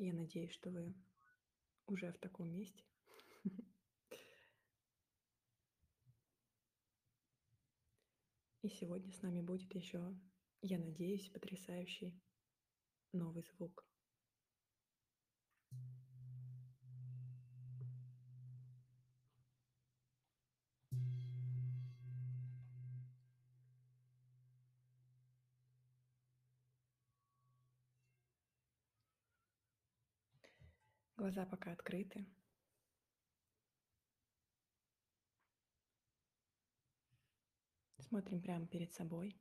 Я надеюсь, что вы уже в таком месте. И сегодня с нами будет еще, я надеюсь, потрясающий новый звук. Глаза пока открыты. Смотрим прямо перед собой.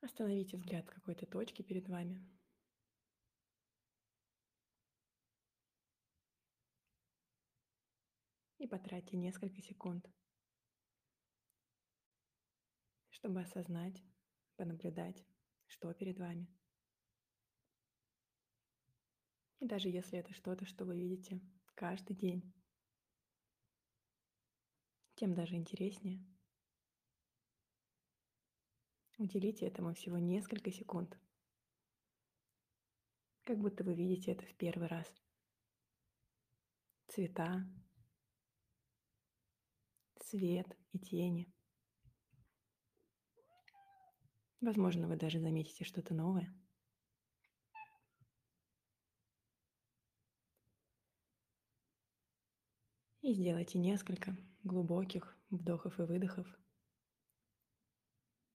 Остановите взгляд какой-то точке перед вами. И потратьте несколько секунд, чтобы осознать, понаблюдать, что перед вами – И даже если это что-то, что вы видите каждый день, тем даже интереснее. Уделите этому всего несколько секунд. Как будто вы видите это в первый раз. Цвета, свет и тени. Возможно, вы даже заметите что-то новое. И сделайте несколько глубоких вдохов и выдохов.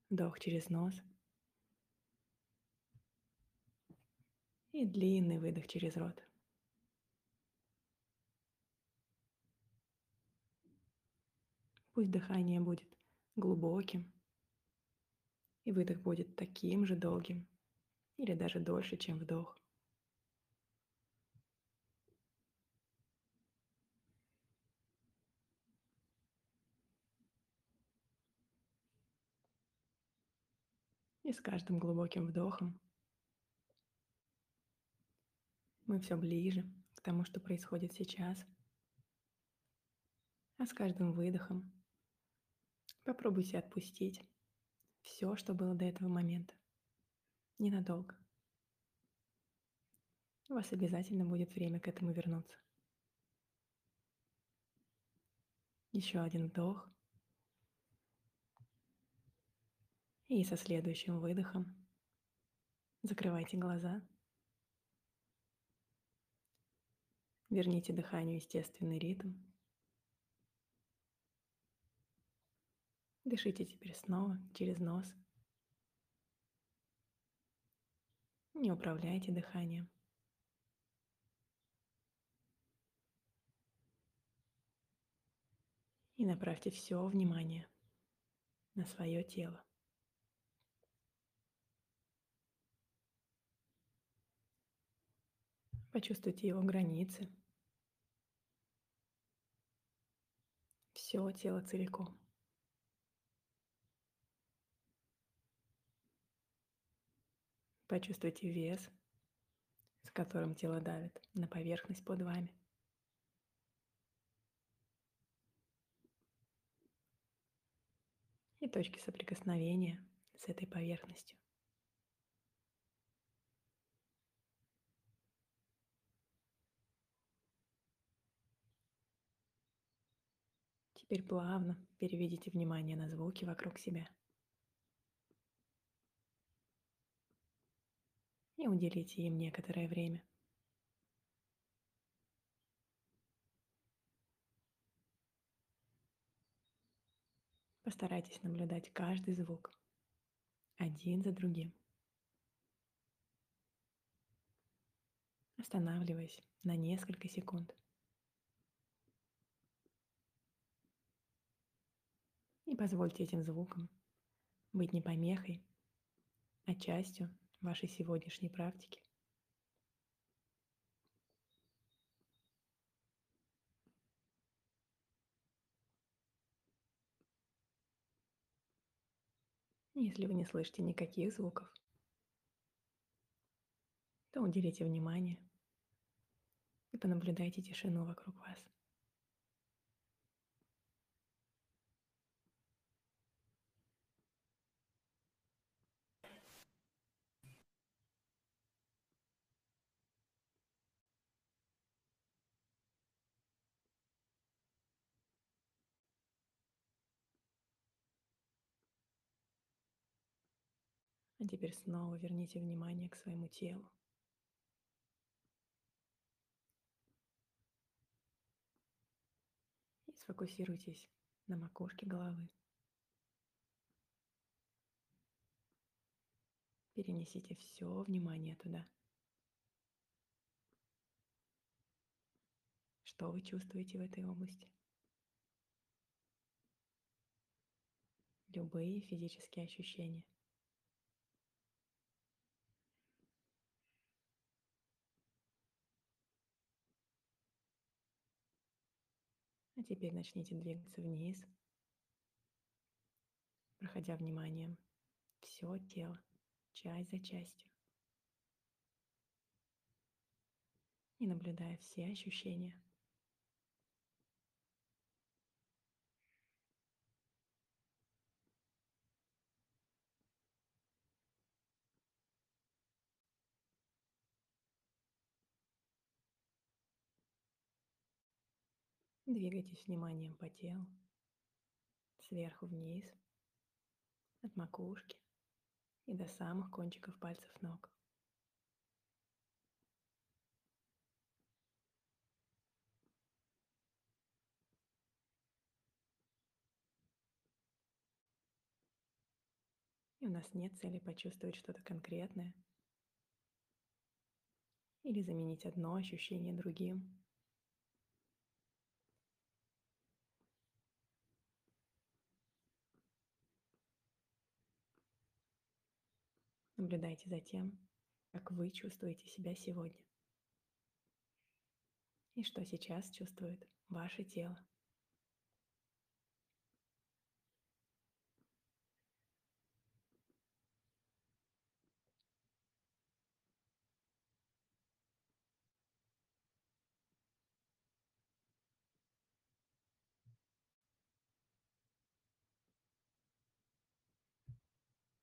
Вдох через нос. И длинный выдох через рот. Пусть дыхание будет глубоким, и выдох будет таким же долгим, или даже дольше, чем вдох. И с каждым глубоким вдохом мы все ближе к тому, что происходит сейчас. А с каждым выдохом попробуйте отпустить все, что было до этого момента. Ненадолго. У вас обязательно будет время к этому вернуться. Еще один вдох. И со следующим выдохом закрывайте глаза. Верните дыханию естественный ритм. Дышите теперь снова через нос. Не управляйте дыханием. И направьте все внимание на свое тело. Почувствуйте его границы. Все тело целиком. Почувствуйте вес, с которым тело давит на поверхность под вами. И точки соприкосновения с этой поверхностью. Теперь плавно переведите внимание на звуки вокруг себя. И уделите им некоторое время. Постарайтесь наблюдать каждый звук один за другим. Останавливаясь на несколько секунд. И позвольте этим звукам быть не помехой, а частью вашей сегодняшней практики. Если вы не слышите никаких звуков, то уделите внимание и понаблюдайте тишину вокруг вас. Теперь снова верните внимание к своему телу. И сфокусируйтесь на макушке головы. Перенесите все внимание туда. Что вы чувствуете в этой области? Любые физические ощущения. А теперь начните двигаться вниз, проходя вниманием все тело, часть за частью. И наблюдая все ощущения. Двигайтесь вниманием по телу, сверху вниз, от макушки и до самых кончиков пальцев ног. И у нас нет цели почувствовать что-то конкретное или заменить одно ощущение другим. Наблюдайте за тем, как вы чувствуете себя сегодня. И что сейчас чувствует ваше тело.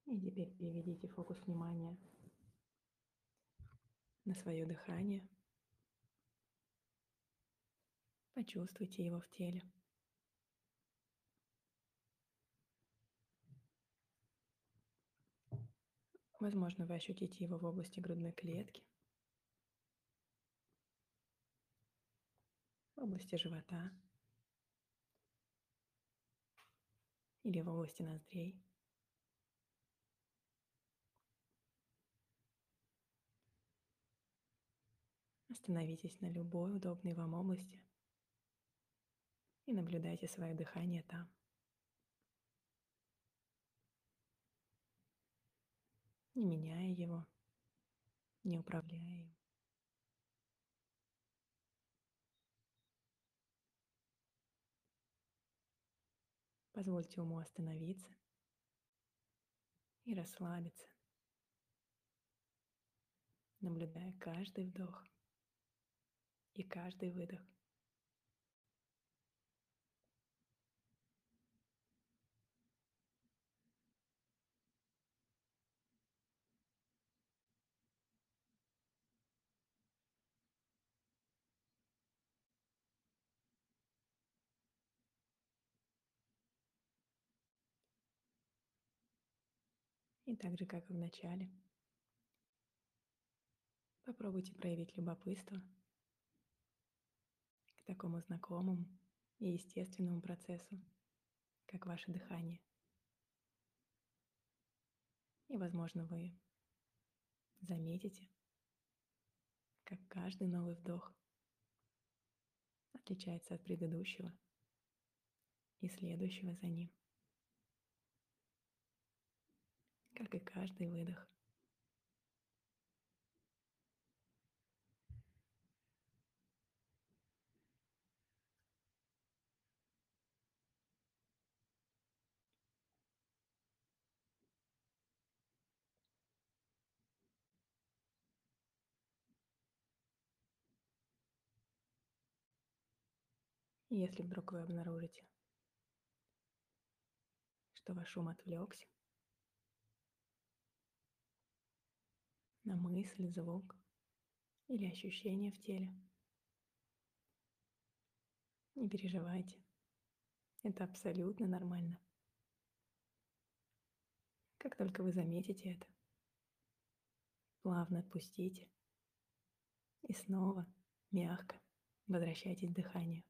И теперь переведите фокус внимания на свое дыхание. Почувствуйте его в теле. Возможно, вы ощутите его в области грудной клетки, в области живота или в области ноздрей. Остановитесь на любой удобной вам области и наблюдайте свое дыхание там. Не меняя его, не управляя им. Позвольте уму остановиться и расслабиться, наблюдая каждый вдох и каждый выдох. И так же, как и в начале, попробуйте проявить любопытство такому знакомому и естественному процессу, как ваше дыхание. И, возможно, вы заметите, как каждый новый вдох отличается от предыдущего и следующего за ним, как и каждый выдох. Если вдруг вы обнаружите, что ваш ум отвлекся на мысль, звук или ощущение в теле, не переживайте. Это абсолютно нормально. Как только вы заметите это, плавно отпустите. И снова мягко возвращайтесь к дыханию.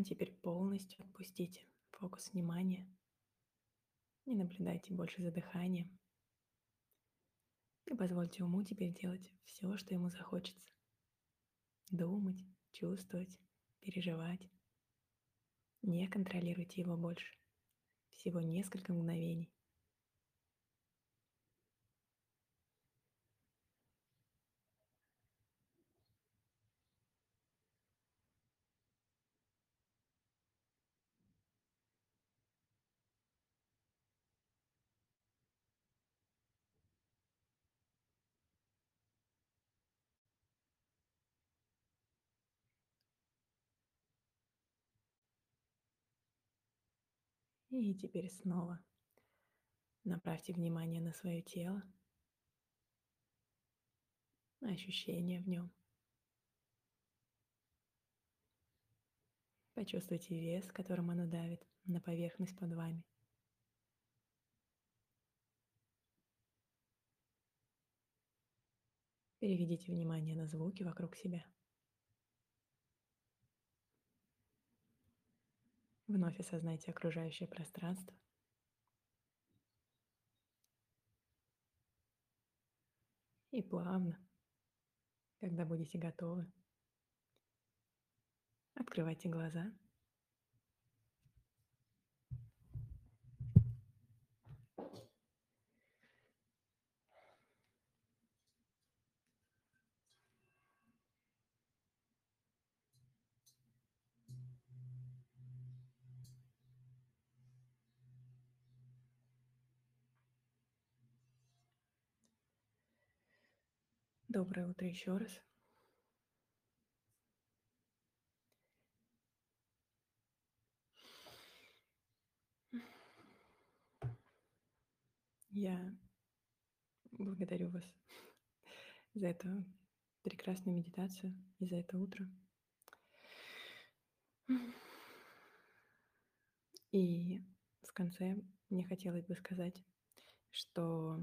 А теперь полностью отпустите фокус внимания. Не наблюдайте больше за дыханием. И позвольте уму теперь делать все, что ему захочется. Думать, чувствовать, переживать. Не контролируйте его больше. Всего несколько мгновений. И теперь снова направьте внимание на свое тело, на ощущения в нем. Почувствуйте вес, которым оно давит на поверхность под вами. Переведите внимание на звуки вокруг себя. Вновь осознайте окружающее пространство. И плавно, когда будете готовы, открывайте глаза. Доброе утро еще раз. Я благодарю вас за эту прекрасную медитацию и за это утро. И в конце мне хотелось бы сказать, что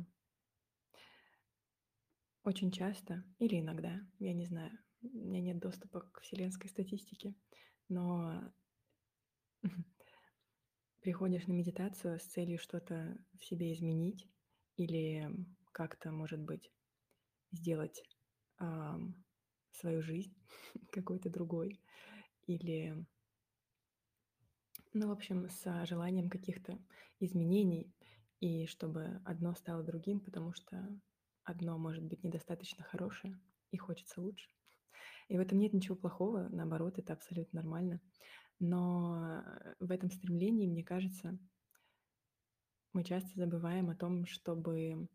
очень часто или иногда, я не знаю, у меня нет доступа к вселенской статистике, но приходишь на медитацию с целью что-то в себе изменить или как-то, может быть, сделать а, свою жизнь какой-то другой или ну, в общем, с желанием каких-то изменений, и чтобы одно стало другим, потому что одно может быть недостаточно хорошее и хочется лучше. И в этом нет ничего плохого, наоборот, это абсолютно нормально. Но э, в этом стремлении, мне кажется, мы часто забываем о том, чтобы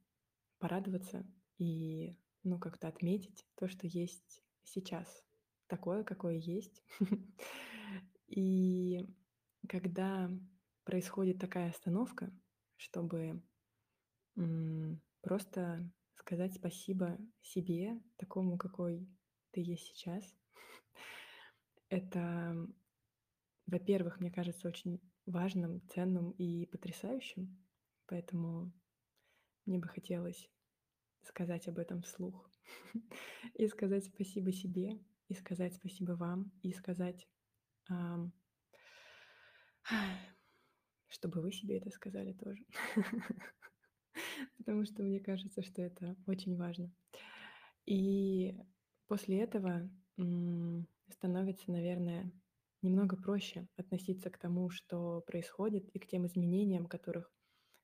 порадоваться и ну, как-то отметить то, что есть сейчас, такое, какое есть. И когда происходит такая остановка, чтобы просто сказать спасибо себе, такому, какой ты есть сейчас. Это, во-первых, мне кажется, очень важным, ценным и потрясающим. Поэтому мне бы хотелось сказать об этом вслух. И сказать спасибо себе, и сказать спасибо вам, и сказать, чтобы вы себе это сказали тоже. потому что мне кажется, что это очень важно. И после этого становится, наверное, немного проще относиться к тому, что происходит, и к тем изменениям, которых,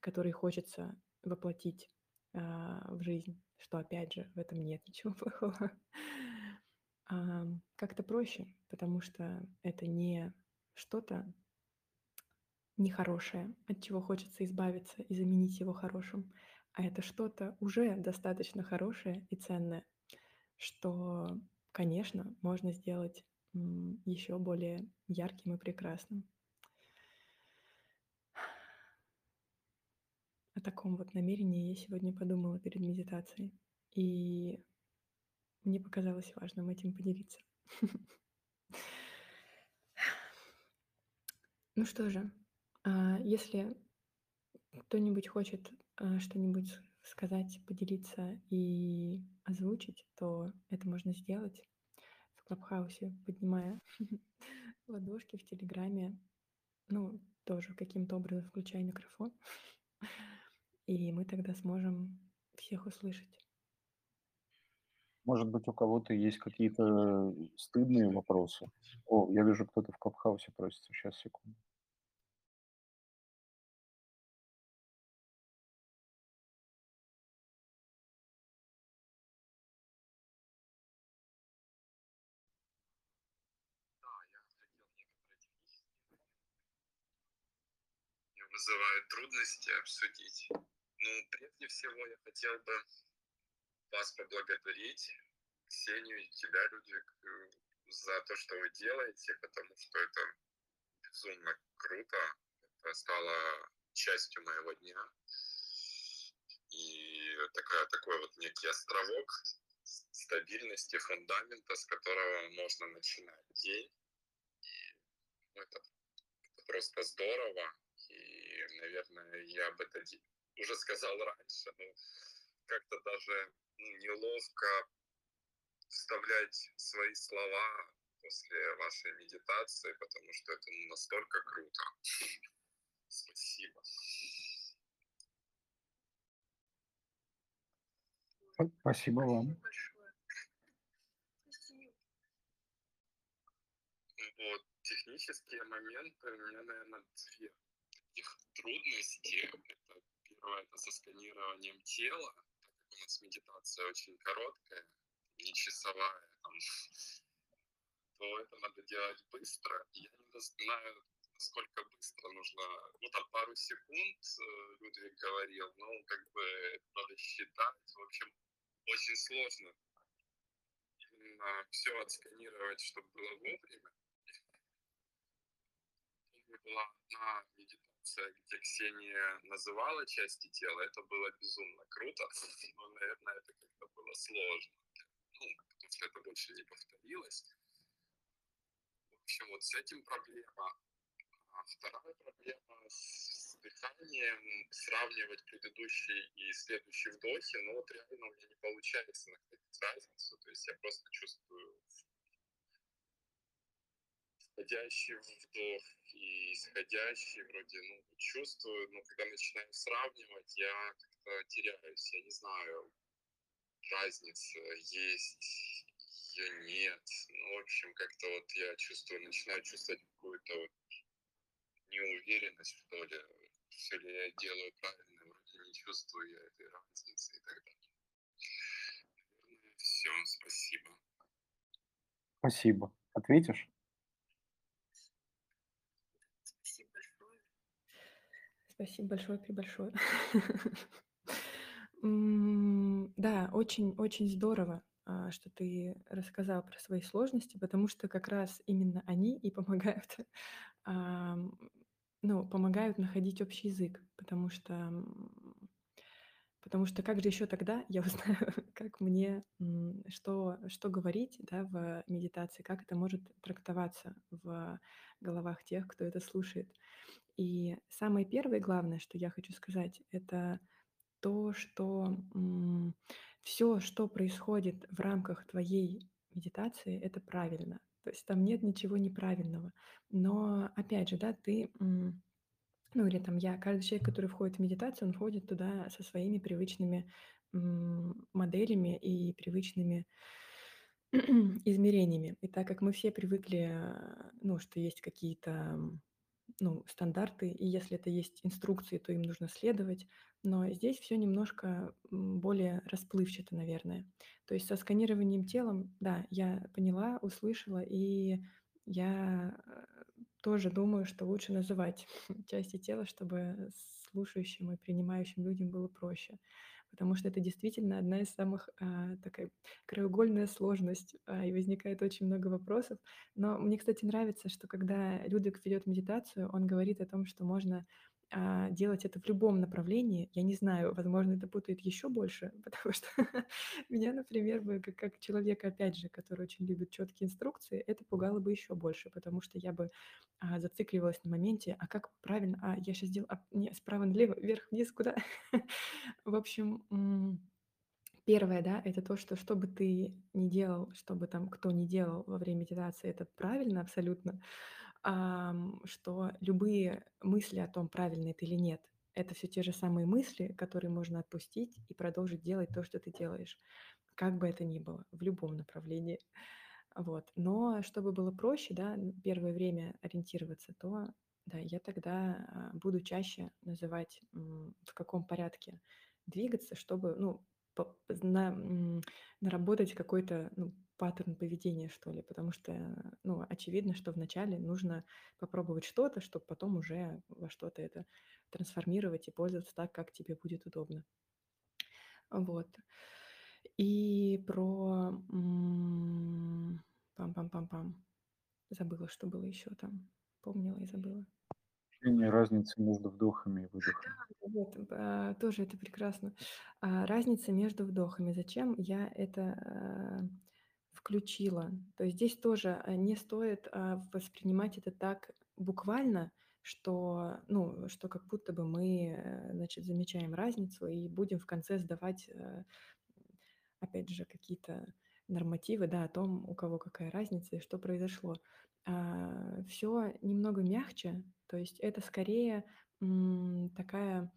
которые хочется воплотить а, в жизнь, что, опять же, в этом нет ничего плохого. Как-то проще, потому что это не что-то нехорошее, от чего хочется избавиться и заменить его хорошим, а это что-то уже достаточно хорошее и ценное, что, конечно, можно сделать еще более ярким и прекрасным. О таком вот намерении я сегодня подумала перед медитацией. И мне показалось важным этим поделиться. Ну что же, если кто-нибудь хочет а, что-нибудь сказать, поделиться и озвучить, то это можно сделать в Клабхаусе, поднимая ладошки в Телеграме, ну, тоже каким-то образом включая микрофон, и мы тогда сможем всех услышать. Может быть, у кого-то есть какие-то стыдные вопросы? О, я вижу, кто-то в Клабхаусе просится. Сейчас, секунду. Вызывает трудности обсудить. Ну, прежде всего, я хотел бы вас поблагодарить, Ксению и тебя, Людвиг, э, за то, что вы делаете, потому что это безумно круто. Это стало частью моего дня. И такая, такой вот некий островок стабильности, фундамента, с которого можно начинать день. И ну, это, это просто здорово. Наверное, я об этом уже сказал раньше, но как-то даже ну, неловко вставлять свои слова после вашей медитации, потому что это настолько круто. Спасибо. Спасибо вам. Вот, технические моменты, у меня, наверное, две таких трудности. Это первое, это со сканированием тела, так как у нас медитация очень короткая, не часовая, там, то это надо делать быстро. Я не знаю, насколько быстро нужно, ну там пару секунд, э, Людвиг говорил, ну как бы надо считать, в общем, очень сложно именно все отсканировать, чтобы было вовремя. Была одна медитация медитация, где Ксения называла части тела, это было безумно круто, но, наверное, это как-то было сложно. Ну, потому что это больше не повторилось. В общем, вот с этим проблема. А вторая проблема с дыханием, сравнивать предыдущий и следующий вдохи, но вот реально у меня не получается находить разницу, то есть я просто чувствую входящий вдох и исходящий вроде, ну, чувствую, но когда начинаю сравнивать, я как-то теряюсь, я не знаю, разница есть, ее нет. Ну, в общем, как-то вот я чувствую, начинаю чувствовать какую-то вот неуверенность, что ли, все ли я делаю правильно, вроде не чувствую я этой разницы и так далее. Все, спасибо. Спасибо. Ответишь? Спасибо большое, прибольшое. Да, очень-очень здорово, а, что ты рассказал про свои сложности, потому что как раз именно они и помогают, ну, помогают находить общий язык, потому что потому что как же еще тогда я узнаю, как мне, что что говорить, да, в медитации, как это может трактоваться в головах тех, кто это слушает. И самое первое главное, что я хочу сказать, это то, что все, что происходит в рамках твоей медитации, это правильно. То есть там нет ничего неправильного. Но опять же, да, ты, ну или там я, каждый человек, который входит в медитацию, он входит туда со своими привычными моделями и привычными измерениями. И так как мы все привыкли, э, ну, что есть какие-то, ну, стандарты, и если это есть инструкции, то им нужно следовать. Но здесь все немножко более расплывчато, наверное. То есть со сканированием телом, да, я поняла, услышала, и я э, тоже думаю, что лучше называть части тела, чтобы слушающим и принимающим людям было проще потому что это действительно одна из самых а, такая краеугольная сложность, а, и возникает очень много вопросов. Но мне, кстати, нравится, что когда Людвиг ведет медитацию, он говорит о том, что можно а, делать это в любом направлении. Я не знаю, возможно, это путает еще больше, потому что меня, например, бы, как, как человека, опять же, который очень любит четкие инструкции, это пугало бы еще больше, потому что я бы а, зацикливалась на моменте, а как правильно, а я сейчас делаю, а, не, справа налево, вверх, вниз, куда? В общем, первое, да, это то, что что бы ты ни делал, что бы там кто ни делал во время медитации, это правильно абсолютно что любые мысли о том, правильно это или нет, это все те же самые мысли, которые можно отпустить и продолжить делать то, что ты делаешь, как бы это ни было, в любом направлении. Вот. Но чтобы было проще, да, первое время ориентироваться, то да, я тогда а, буду чаще называть, в каком порядке двигаться, чтобы, ну, на, наработать какой-то ну, паттерн поведения, что ли, потому что, ну, очевидно, что вначале нужно попробовать что-то, чтобы потом уже во что-то это трансформировать и пользоваться так, как тебе будет удобно. Вот. И про... Пам-пам-пам-пам. Забыла, что было еще там. Помнила и забыла. Разница между вдохами и выдохами. Вот, а, тоже это прекрасно. А, разница между вдохами. Зачем я это а, включила? То есть здесь тоже а, не стоит а, воспринимать это так буквально, что, ну, что как будто бы мы, э, значит, замечаем разницу и будем в конце сдавать, э, опять же, какие-то нормативы, да, о том, у кого какая разница и что произошло. Все немного мягче, то есть это скорее такая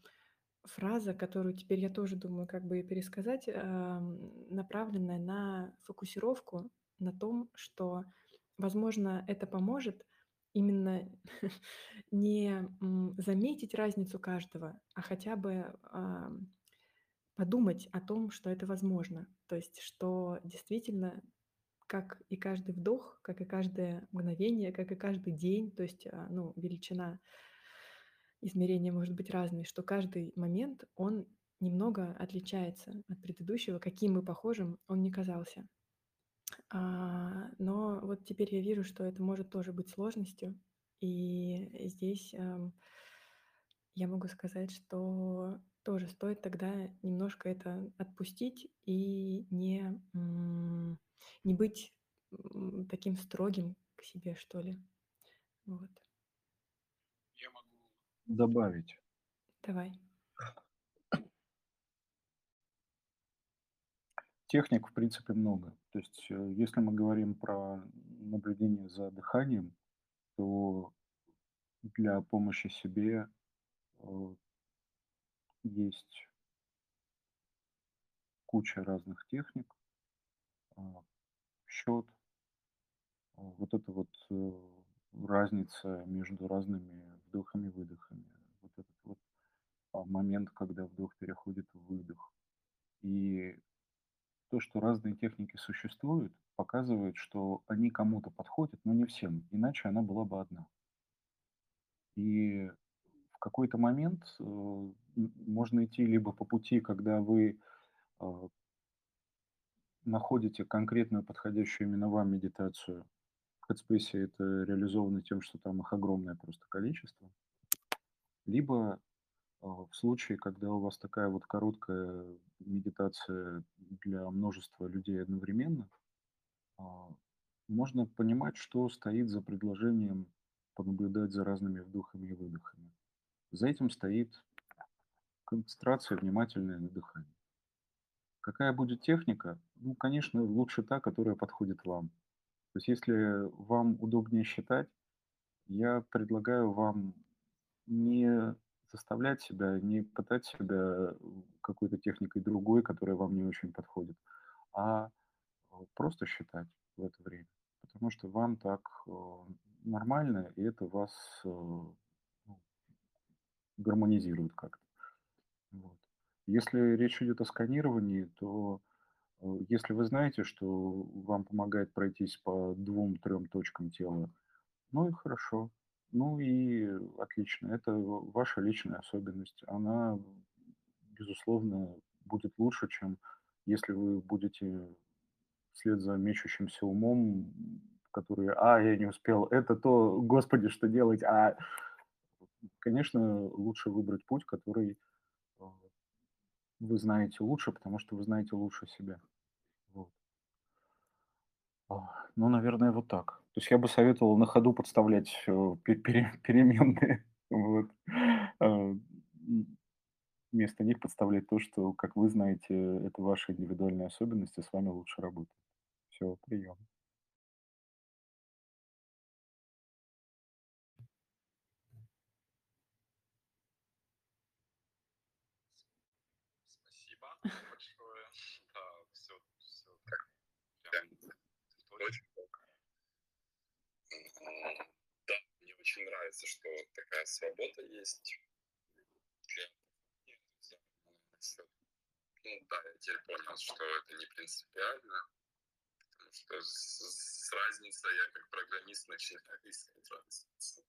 фраза, которую теперь я тоже думаю, как бы пересказать, направленная на фокусировку на том, что, возможно, это поможет именно не заметить разницу каждого, а хотя бы подумать о том, что это возможно. То есть, что действительно, как и каждый вдох, как и каждое мгновение, как и каждый день, то есть, а, ну, величина измерения может быть разной, что каждый момент, он немного отличается от предыдущего, каким бы похожим он ни казался. А, но вот теперь я вижу, что это может тоже быть сложностью, и здесь эм, я могу сказать, что тоже стоит тогда немножко это отпустить и не, не быть таким строгим к себе, что ли. Вот. Добавить. Давай. Техник, в принципе, много. То есть, э, если мы говорим про наблюдение за дыханием, то для помощи себе э, есть куча разных техник, а, счет, вот это вот э, разница между разными вдохами и выдохами, вот этот вот а, момент, когда вдох переходит в выдох. И то, что разные техники существуют, показывает, что они кому-то подходят, но не всем, иначе она была бы одна. И в какой-то момент э, можно идти либо по пути, когда вы э, находите конкретную подходящую именно вам медитацию. В Headspace это реализовано тем, что там их огромное просто количество. Либо э, в случае, когда у вас такая вот короткая медитация для множества людей одновременно, э, можно понимать, что стоит за предложением понаблюдать за разными вдохами и выдохами. За этим стоит концентрация внимательная на дыхании. Какая будет техника? Ну, конечно, лучше та, которая подходит вам. То есть если вам удобнее считать, я предлагаю вам не заставлять себя, не пытать себя какой-то техникой другой, которая вам не очень подходит, а э, просто считать в это время, потому что вам так, э, нормально, и это вас, э, ну гармонизирует как-то. Вот. Если речь идет о сканировании, то, если вы знаете, что вам помогает пройтись по 2-3 точкам тела, ну и хорошо. Ну и отлично. Это ваша личная особенность. Она, безусловно, будет лучше, чем если вы будете вслед за мечущимся умом, который: "А, я не успел, это то, Господи, что делать, а?" Конечно, лучше выбрать путь, который, э, вы знаете лучше, потому что вы знаете лучше себя. Ну, наверное, вот так. То есть я бы советовал на ходу подставлять, э, пе пере переменные, вот, м, вместо них подставлять то, что, как вы знаете, это ваши индивидуальные особенности, с вами лучше работать. Всё, приём. Спасибо большое. Да, всё всё так прям точно. М, да, мне очень нравится, что такая свобода есть. Для Ну да, я теперь понял, что это не принципиально, потому что с с разницей я как программист начинаю искать разницу.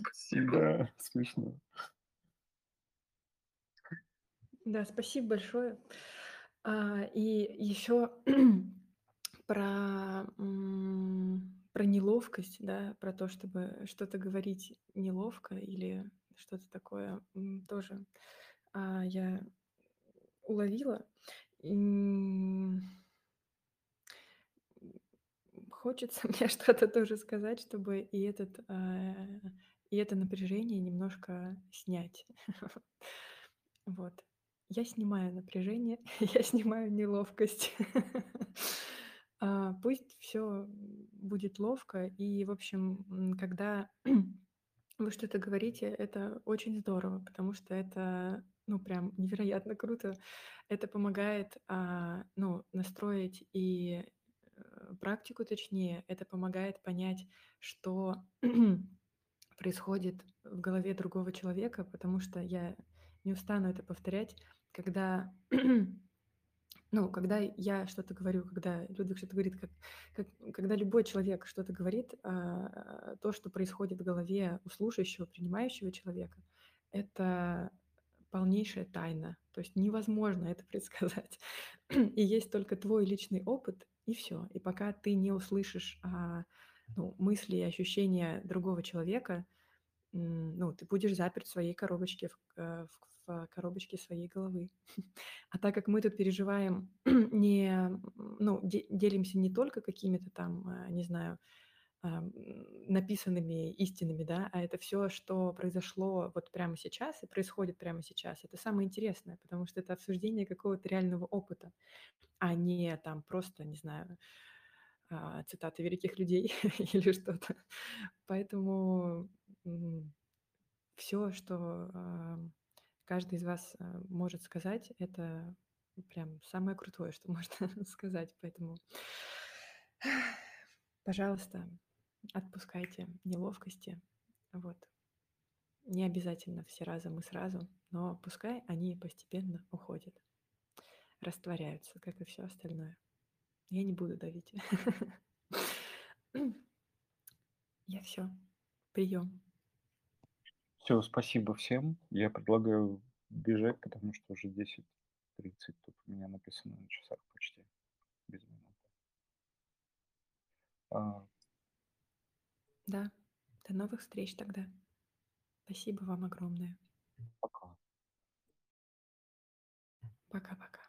Спасибо. Да, смешно. Да, спасибо большое. А, и ещё про, про неловкость, да, про то, чтобы что-то говорить неловко или что-то такое, тоже, а, я уловила. М хочется мне что-то тоже сказать, чтобы и этот, а, и это напряжение немножко снять. Вот. Я снимаю напряжение, я снимаю неловкость. А, пусть всё будет ловко. И, в общем, когда вы что-то говорите, это очень здорово, потому что это, ну, прям невероятно круто. Это помогает, а, ну, настроить и, э, практику точнее. Это помогает понять, что происходит в голове другого человека, потому что я не устану это повторять. Когда, ну, когда я что-то говорю, когда Людвиг что-то говорит, как как когда любой человек что-то говорит, а, то, что происходит в голове у слушающего, принимающего человека, это полнейшая тайна. То есть невозможно это предсказать. И есть только твой личный опыт, и всё. И пока ты не услышишь, а, ну, мысли и ощущения другого человека, ну, ты будешь заперт в своей коробочке, в к в коробочке своей головы. А так как мы тут переживаем не, ну, де делимся не только какими-то там, а, не знаю, ам, написанными истинами, да, а это всё, что произошло вот прямо сейчас и происходит прямо сейчас. Это самое интересное, потому что это обсуждение какого-то реального опыта, а не там просто, не знаю, а, цитаты великих людей или что-то. Поэтому, м, всё, что, каждый из вас, а, может сказать, это прям самое крутое, что можно сказать. Поэтому пожалуйста, отпускайте неловкости. Вот. Не обязательно все разом и сразу, но пускай они постепенно уходят, растворяются, как и всё остальное. Я не буду давить. Я всё. Приём. Всё, спасибо всем. Я предлагаю бежать, потому что уже 10:30 тут у меня написано на часах почти, без минуты. А Да. До новых встреч тогда. Спасибо вам огромное. Пока. Пока-пока.